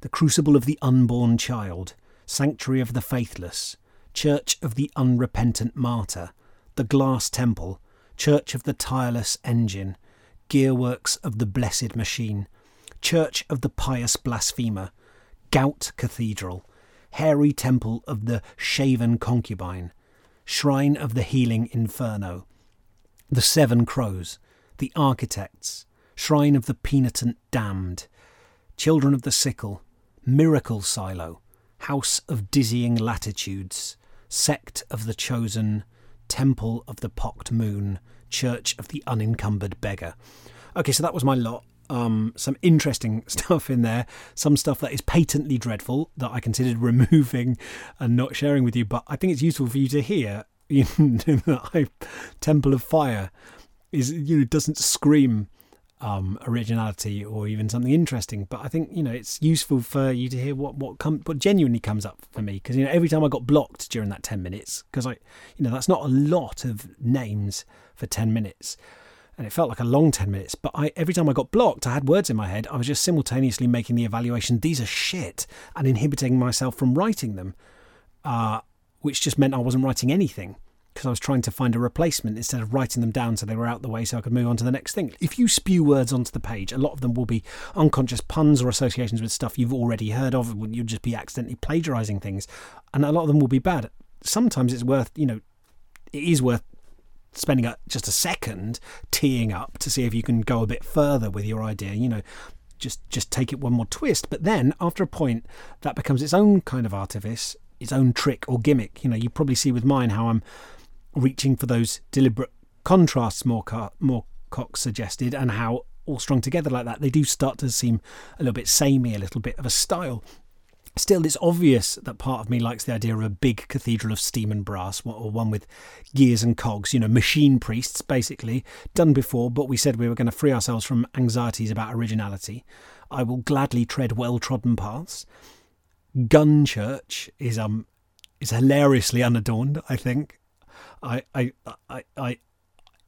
the Crucible of the Unborn Child, Sanctuary of the Faithless, Church of the Unrepentant Martyr, the Glass Temple, Church of the Tireless Engine, Gearworks of the Blessed Machine, Church of the Pious Blasphemer, Gout Cathedral, Hairy Temple of the Shaven Concubine, Shrine of the Healing Inferno, the Seven Crows, the Architects, Shrine of the Penitent Damned, Children of the Sickle, Miracle Silo, House of Dizzying Latitudes, Sect of the Chosen, Temple of the Pocked Moon, Church of the Unencumbered Beggar. Okay, so that was my lot. Um, some interesting stuff in there, some stuff that is patently dreadful that I considered removing and not sharing with you, but I think it's useful for you to hear. You know, Temple of Fire is you know doesn't scream um, originality or even something interesting, but I think you know it's useful for you to hear what what com- what genuinely comes up for me. Because you know every time I got blocked during that ten minutes because I you know that's not a lot of names for ten minutes and it felt like a long 10 minutes but I, every time i got blocked i had words in my head i was just simultaneously making the evaluation these are shit and inhibiting myself from writing them uh, which just meant i wasn't writing anything because I was trying to find a replacement instead of writing them down so they were out the way so I could move on to the next thing. If you spew words onto the page, a lot of them will be unconscious puns or associations with stuff you've already heard of. You'll just be accidentally plagiarizing things, and a lot of them will be bad. Sometimes it's worth, you know, it is worth spending a, just a second teeing up to see if you can go a bit further with your idea. You know, just just take it one more twist. But then after a point, that becomes its own kind of artifice, its own trick or gimmick. You know, you probably see with mine how I'm reaching for those deliberate contrasts more more Cox suggested, and how all strung together like that, they do start to seem a little bit samey, a little bit of a style. Still, it's obvious that part of me likes the idea of a big cathedral of steam and brass, or one with gears and cogs, you know, machine priests, basically, done before, but we said we were going to free ourselves from anxieties about originality. I will gladly tread well trodden paths. Gun Church is um is hilariously unadorned, I think. I I I, I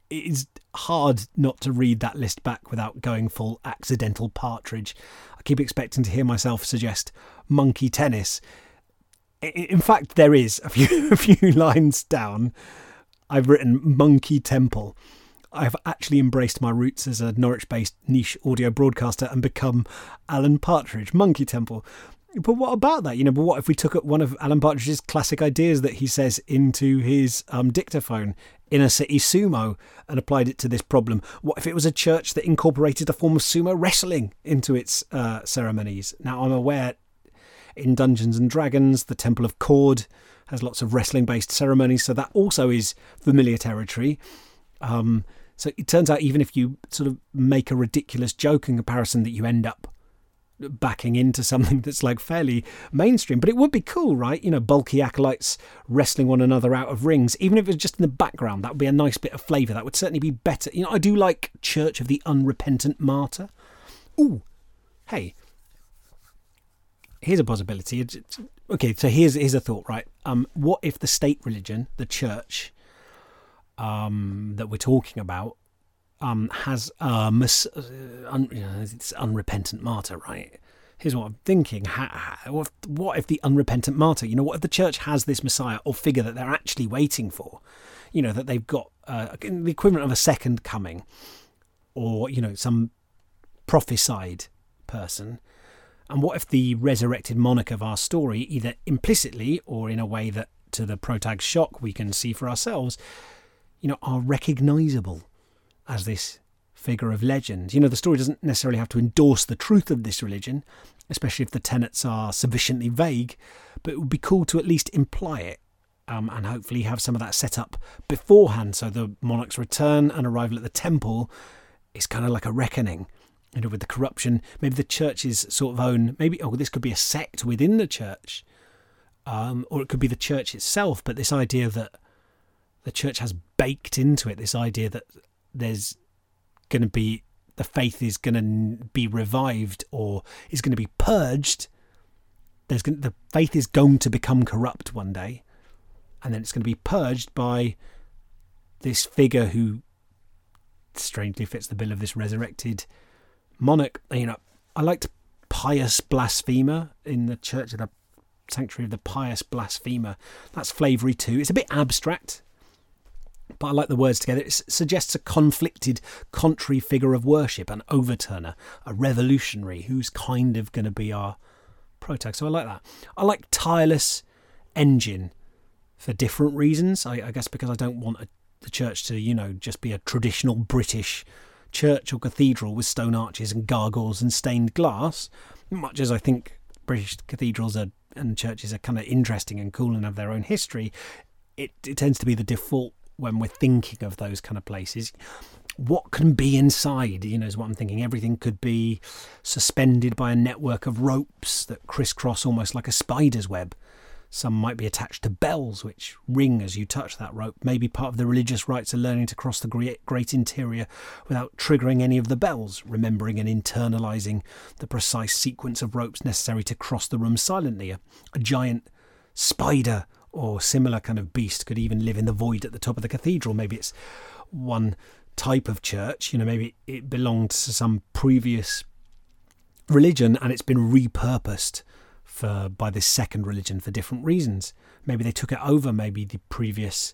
it is hard not to read that list back without going full accidental partridge. I keep expecting to hear myself suggest monkey tennis. In fact, there is a few, a few lines down. I've written monkey temple. I've actually embraced my roots as a Norwich based niche audio broadcaster and become Alan Partridge, Monkey Temple. But what about that? You know, but what if we took one of Alan Partridge's classic ideas that he says into his um, dictaphone, Inner City Sumo, and applied it to this problem? What if it was a church that incorporated a form of sumo wrestling into its uh, ceremonies? Now, I'm aware in Dungeons and Dragons, the Temple of Kord has lots of wrestling based ceremonies, so that also is familiar territory. Um, so it turns out, even if you sort of make a ridiculous joke in comparison, that you end up backing into something that's like fairly mainstream. But it would be cool, right? You know, bulky acolytes wrestling one another out of rings, even if it was just in the background. That would be a nice bit of flavour. That would certainly be better. You know, I do like Church of the Unrepentant Martyr. Ooh, hey, here's a possibility. Okay, so here's here's a thought, right? Um, what if the state religion, the church, um, that we're talking about, um, has a mis- uh, un, you know, it's unrepentant martyr, right? Here's what I'm thinking. what, if, what if the unrepentant martyr, you know, what if the church has this Messiah or figure that they're actually waiting for? You know, that they've got uh, the equivalent of a second coming or, you know, some prophesied person. And what if the resurrected monarch of our story, either implicitly or in a way that to the protag's shock we can see for ourselves, you know, are recognizable as this figure of legend. You know, the story doesn't necessarily have to endorse the truth of this religion, especially if the tenets are sufficiently vague, but it would be cool to at least imply it. Um, and hopefully have some of that set up beforehand so the monarch's return and arrival at the temple is kind of like a reckoning you know, with the corruption. Maybe the church's sort of own, maybe, oh, this could be a sect within the church, um, or it could be the church itself. But this idea that the church has baked into it this idea that there's going to be the faith is going to be revived or is going to be purged. There's going, the faith is going to become corrupt one day, and then it's going to be purged by this figure who strangely fits the bill of this resurrected monarch. You know, I liked pious blasphemer in the church of the sanctuary of the pious blasphemer. That's flavoury too. It's a bit abstract but I like the words together. It suggests a conflicted, contrary figure of worship, an overturner, a revolutionary who's kind of going to be our protag. So I like that. I like tireless engine for different reasons. I, I guess because I don't want a, the church to, you know, just be a traditional British church or cathedral with stone arches and gargoyles and stained glass, much as I think British cathedrals are and churches are kind of interesting and cool and have their own history. It, it tends to be the default when we're thinking of those kind of places. What can be inside? You know, is what I'm thinking. Everything could be suspended by a network of ropes that crisscross almost like a spider's web. Some might be attached to bells which ring as you touch that rope. Maybe part of the religious rites are learning to cross the great interior without triggering any of the bells, remembering and internalizing the precise sequence of ropes necessary to cross the room silently. A, a giant spider or similar kind of beast could even live in the void at the top of the cathedral. Maybe it's one type of church, you know, maybe it belonged to some previous religion and it's been repurposed for by this second religion for different reasons. Maybe they took it over, maybe the previous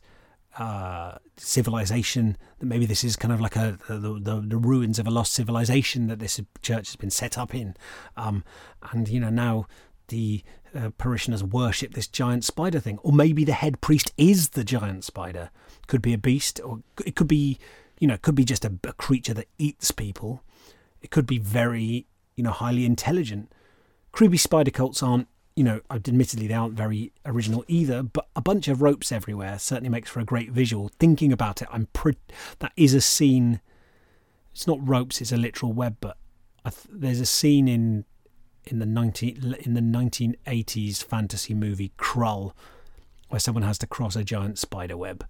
uh, civilization. That maybe this is kind of like a the, the, the ruins of a lost civilization that this church has been set up in, um, and you know now the uh, parishioners worship this giant spider thing, or maybe the head priest is the giant spider. Could be a beast, or it could be, you know, it could be just a, a creature that eats people. It could be very, you know, highly intelligent. Creepy spider cults aren't you know, admittedly they aren't very original either, but a bunch of ropes everywhere certainly makes for a great visual. Thinking about it, I'm pre- that is a scene. It's not ropes; it's a literal web. But th- there's a scene in in the nineteen in the nineteen eighties fantasy movie Krull where someone has to cross a giant spider web.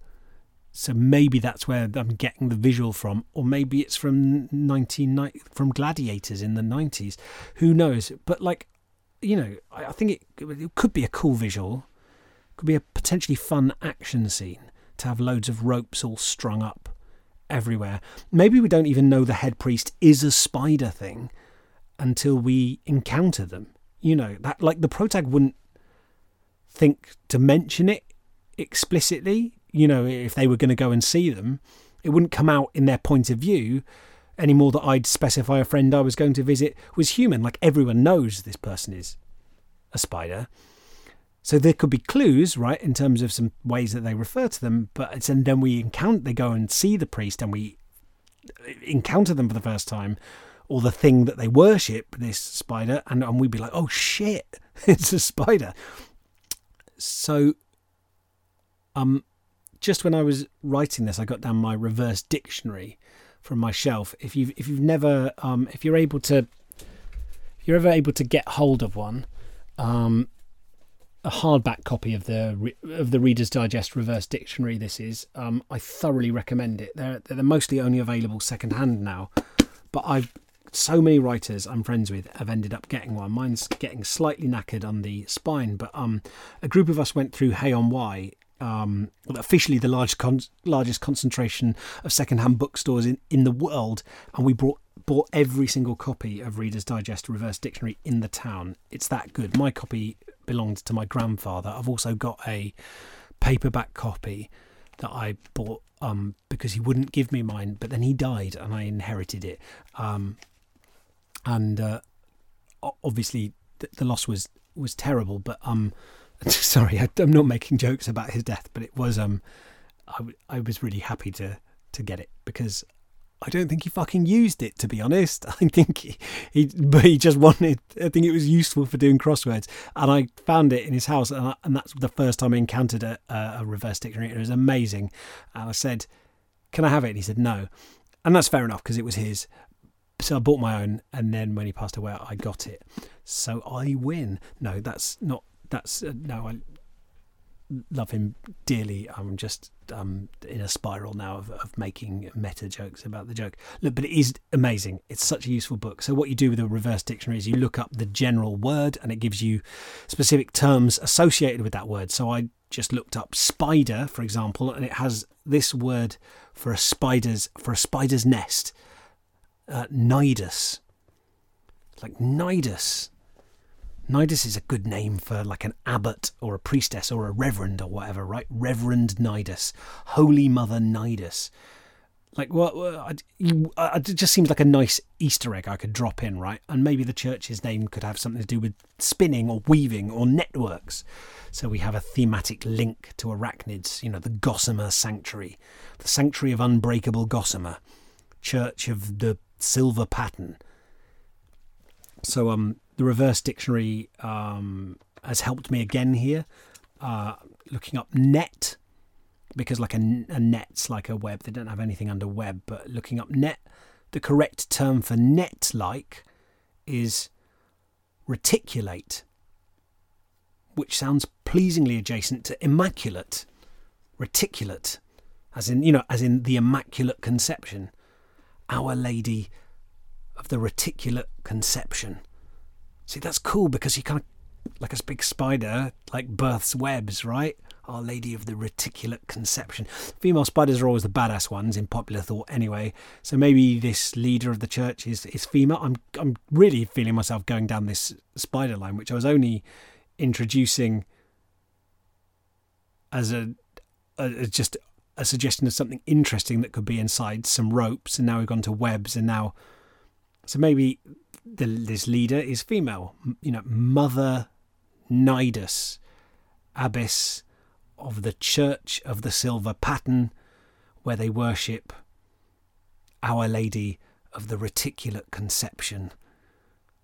So maybe that's where I'm getting the visual from, or maybe it's from nineteen from Gladiators in the nineties. Who knows? But like you know, I, I think it, it could be a cool visual, could be a potentially fun action scene to have loads of ropes all strung up everywhere. Maybe we don't even know the head priest is a spider thing until we encounter them. You know, that like the protag wouldn't think to mention it explicitly. You know, if they were going to go and see them, it wouldn't come out in their point of view anymore that I'd specify a friend I was going to visit was human. Like everyone knows this person is a spider. So there could be clues, right, in terms of some ways that they refer to them. But it's, and then we encounter, they go and see the priest, and we encounter them for the first time, or the thing that they worship, this spider, and, and we'd be like, oh shit, it's a spider. So, um, just when I was writing this, I got down my reverse dictionary from my shelf. If you've if you've never um, if you're able to if you're ever able to get hold of one, um, a hardback copy of the of the Reader's Digest Reverse Dictionary. This is. Um, I thoroughly recommend it. They're they're mostly only available second hand now, but I've so many writers I'm friends with have ended up getting one. Mine's getting slightly knackered on the spine, but um, a group of us went through Hay on Wye um, officially the large con- largest concentration of secondhand bookstores in, in the world, and we brought bought every single copy of Reader's Digest Reverse Dictionary in the town. It's that good. My copy belonged to my grandfather. I've also got a paperback copy that I bought um, because he wouldn't give me mine, but then he died and I inherited it. Um, and uh, obviously, the, the loss was was terrible, but um, sorry, I, am not making jokes about his death, but it was um, I, I was really happy to to get it because I don't think he fucking used it to be honest. I think he, he but he just wanted. I think it was useful for doing crosswords, and I found it in his house, and, I, and that's the first time I encountered a, a reverse dictionary. It was amazing. And I said, "Can I have it?" And he said, "No," and that's fair enough because it was his. So I bought my own, and then when he passed away, I got it. So I win. No, that's not that's uh, no, I love him dearly. I'm just um, in a spiral now of, of making meta jokes about the joke. Look, but it is amazing. It's such a useful book. So what you do with a reverse dictionary is you look up the general word, and it gives you specific terms associated with that word. So I just looked up spider, for example, and it has this word for a spider's for a spider's nest, uh, nidus. Like nidus Nidus is a good name for like an abbot or a priestess or a reverend or whatever, right? Reverend Nidus, Holy Mother Nidus. Like? Well, it just seems like a nice Easter egg I could drop in, right? And maybe the church's name could have something to do with spinning or weaving or networks. So we have a thematic link to arachnids. You know, the Gossamer Sanctuary, the Sanctuary of Unbreakable Gossamer, Church of the Silver Pattern. So um, the reverse dictionary um, has helped me again here. Uh, looking up net because like a, a net's like a web. They don't have anything under web, but looking up net, the correct term for net-like is reticulate, which sounds pleasingly adjacent to immaculate, reticulate, as in you know, as in the immaculate conception. Our Lady of the Reticulate Conception. See, that's cool because he kind of, like a big spider, like births webs, right? Our Lady of the Reticulate Conception. Female spiders are always the badass ones in popular thought, anyway. So maybe this leader of the church is, is female. I'm I'm really feeling myself going down this spider line, which I was only introducing as a, a just a suggestion of something interesting that could be inside some ropes, and now we've gone to webs, and now so maybe the, this leader is female. You know, Mother Nidus, abbess of the Church of the Silver Pattern, where they worship Our Lady of the Reticulate Conception.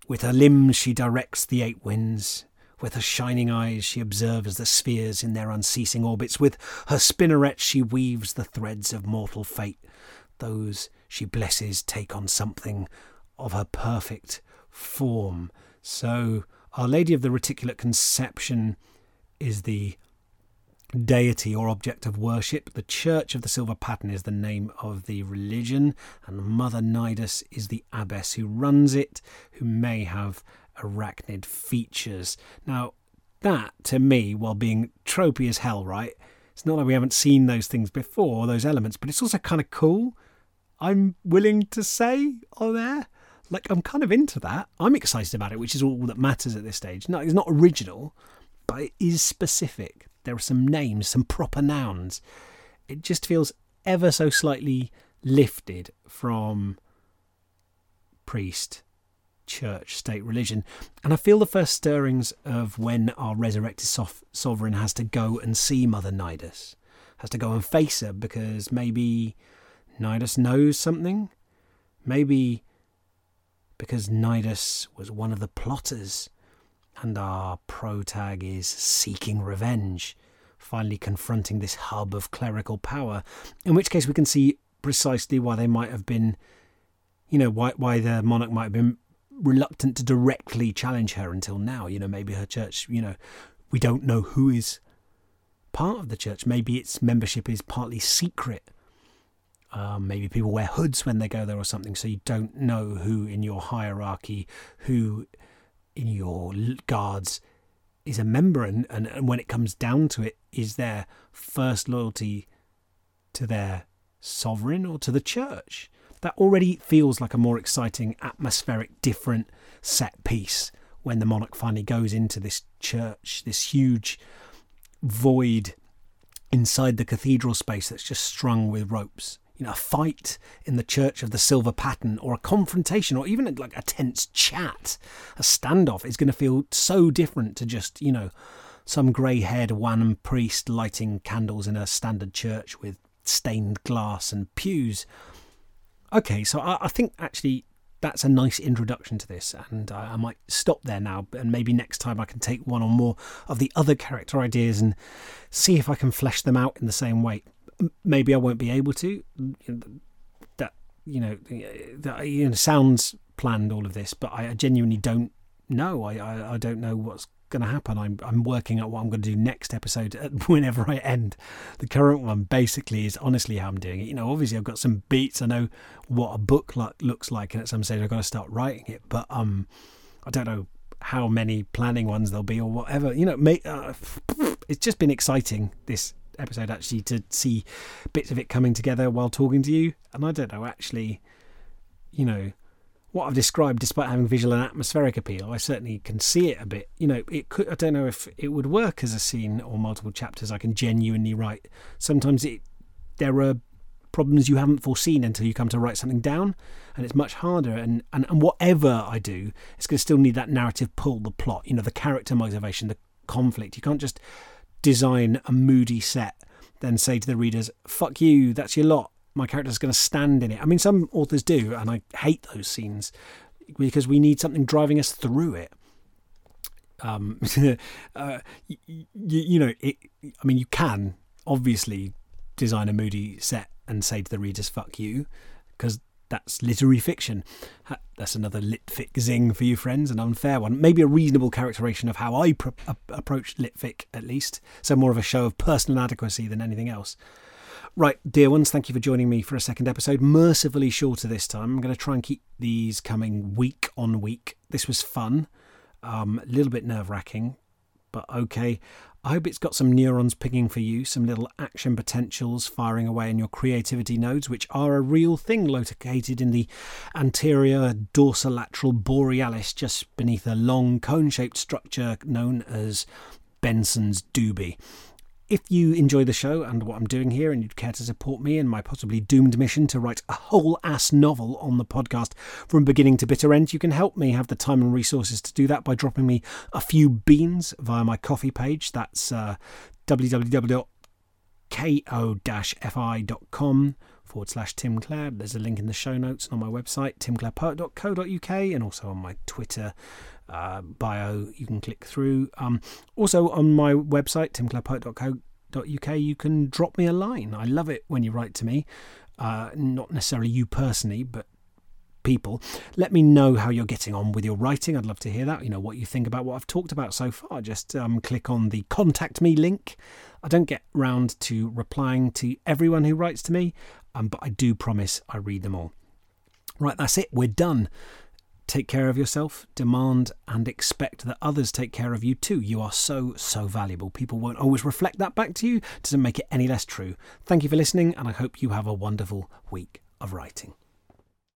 With her limbs she directs the eight winds. With her shining eyes she observes the spheres in their unceasing orbits. With her spinneret she weaves the threads of mortal fate. Those she blesses take on something of her perfect form. So, Our Lady of the Reticulate Conception is the deity or object of worship. The Church of the Silver Pattern is the name of the religion, and Mother Nidus is the abbess who runs it, who may have arachnid features. Now, that to me, while being tropey as hell, right? It's not like we haven't seen those things before, those elements, but it's also kind of cool. I'm willing to say on there. Like, I'm kind of into that. I'm excited about it, which is all that matters at this stage. No, it's not original, but it is specific. There are some names, some proper nouns. It just feels ever so slightly lifted from priest, church, state, religion. And I feel the first stirrings of when our resurrected sof- sovereign has to go and see Mother Nidus, has to go and face her because maybe Nidus knows something. Maybe because Nidus was one of the plotters and our protag is seeking revenge, finally confronting this hub of clerical power. In which case, we can see precisely why they might have been, you know, why why the monarch might have been reluctant to directly challenge her until now. You know, maybe her church, you know, we don't know who is part of the church. Maybe its membership is partly secret. Um, maybe people wear hoods when they go there or something, so you don't know who in your hierarchy, who in your guards is a member, and, and, and when it comes down to it, is their first loyalty to their sovereign or to the church? That already feels like a more exciting, atmospheric, different set piece when the monarch finally goes into this church, this huge void inside the cathedral space that's just strung with ropes you know, a fight in the Church of the Silver Pattern or a confrontation or even like a tense chat, a standoff is going to feel so different to just, you know, some grey haired Wanham priest lighting candles in a standard church with stained glass and pews. Okay, so I, I think actually that's a nice introduction to this, and I, I, might stop there now. And maybe next time I can take one or more of the other character ideas and see if I can flesh them out in the same way maybe I won't be able to. That you know, uh, that you know, sounds planned all of this, but I genuinely don't know. I I, I don't know what's going to happen. I'm I'm working out what I'm going to do next episode. Whenever I end the current one, basically is honestly how I'm doing it. You know, obviously I've got some beats. I know what a book like, looks like, and at some stage I've got to start writing it. But um, I don't know how many planning ones there'll be or whatever. You know, may, uh, it's just been exciting this episode actually to see bits of it coming together while talking to you. And I don't know, actually, you know, what I've described, despite having visual and atmospheric appeal, I certainly can see it a bit. You know, it could. I don't know if it would work as a scene or multiple chapters. I can genuinely write. Sometimes it there are problems you haven't foreseen until you come to write something down, and it's much harder. And and, and whatever I do, it's going to still need that narrative pull, the plot. You know, the character motivation, the conflict. You can't just design a moody set, then say to the readers, fuck you, that's your lot. My character's going to stand in it. I mean, some authors do, and I hate those scenes because we need something driving us through it. Um, uh, you, you know, it, I mean, you can obviously design a moody set and say to the readers, fuck you, because that's literary fiction. That's another litfic zing for you, friends, an unfair one. Maybe a reasonable characterization of how I pr- approach litfic, at least. So more of a show of personal inadequacy than anything else. Right, dear ones, thank you for joining me for a second episode. Mercifully shorter this time. I'm going to try and keep these coming week on week. This was fun, um, a little bit nerve wracking, but okay. I hope it's got some neurons pinging for you, some little action potentials firing away in your creativity nodes, which are a real thing located in the anterior dorsolateral borealis, just beneath a long cone shaped structure known as Benson's doobie. If you enjoy the show and what I'm doing here and you'd care to support me in my possibly doomed mission to write a whole ass novel on the podcast from beginning to bitter end, you can help me have the time and resources to do that by dropping me a few beans via my Ko-fi page. That's uh, www.ko-fi.com forward slash Tim Clare. There's a link in the show notes and on my website, timclarepoet.co.uk, and also on my Twitter uh, bio. You can click through. Um, also on my website, timclarepoet.co.uk, you can drop me a line. I love it when you write to me. Uh, not necessarily you personally, but people. Let me know how you're getting on with your writing. I'd love to hear that. You know, what you think about what I've talked about so far. Just um, click on the contact me link. I don't get round to replying to everyone who writes to me, um, but I do promise I read them all. Right, that's it. We're done. Take care of yourself, demand and expect that others take care of you too. You are so, so valuable. People won't always reflect that back to you. Doesn't make it any less true. Thank you for listening, and I hope you have a wonderful week of writing.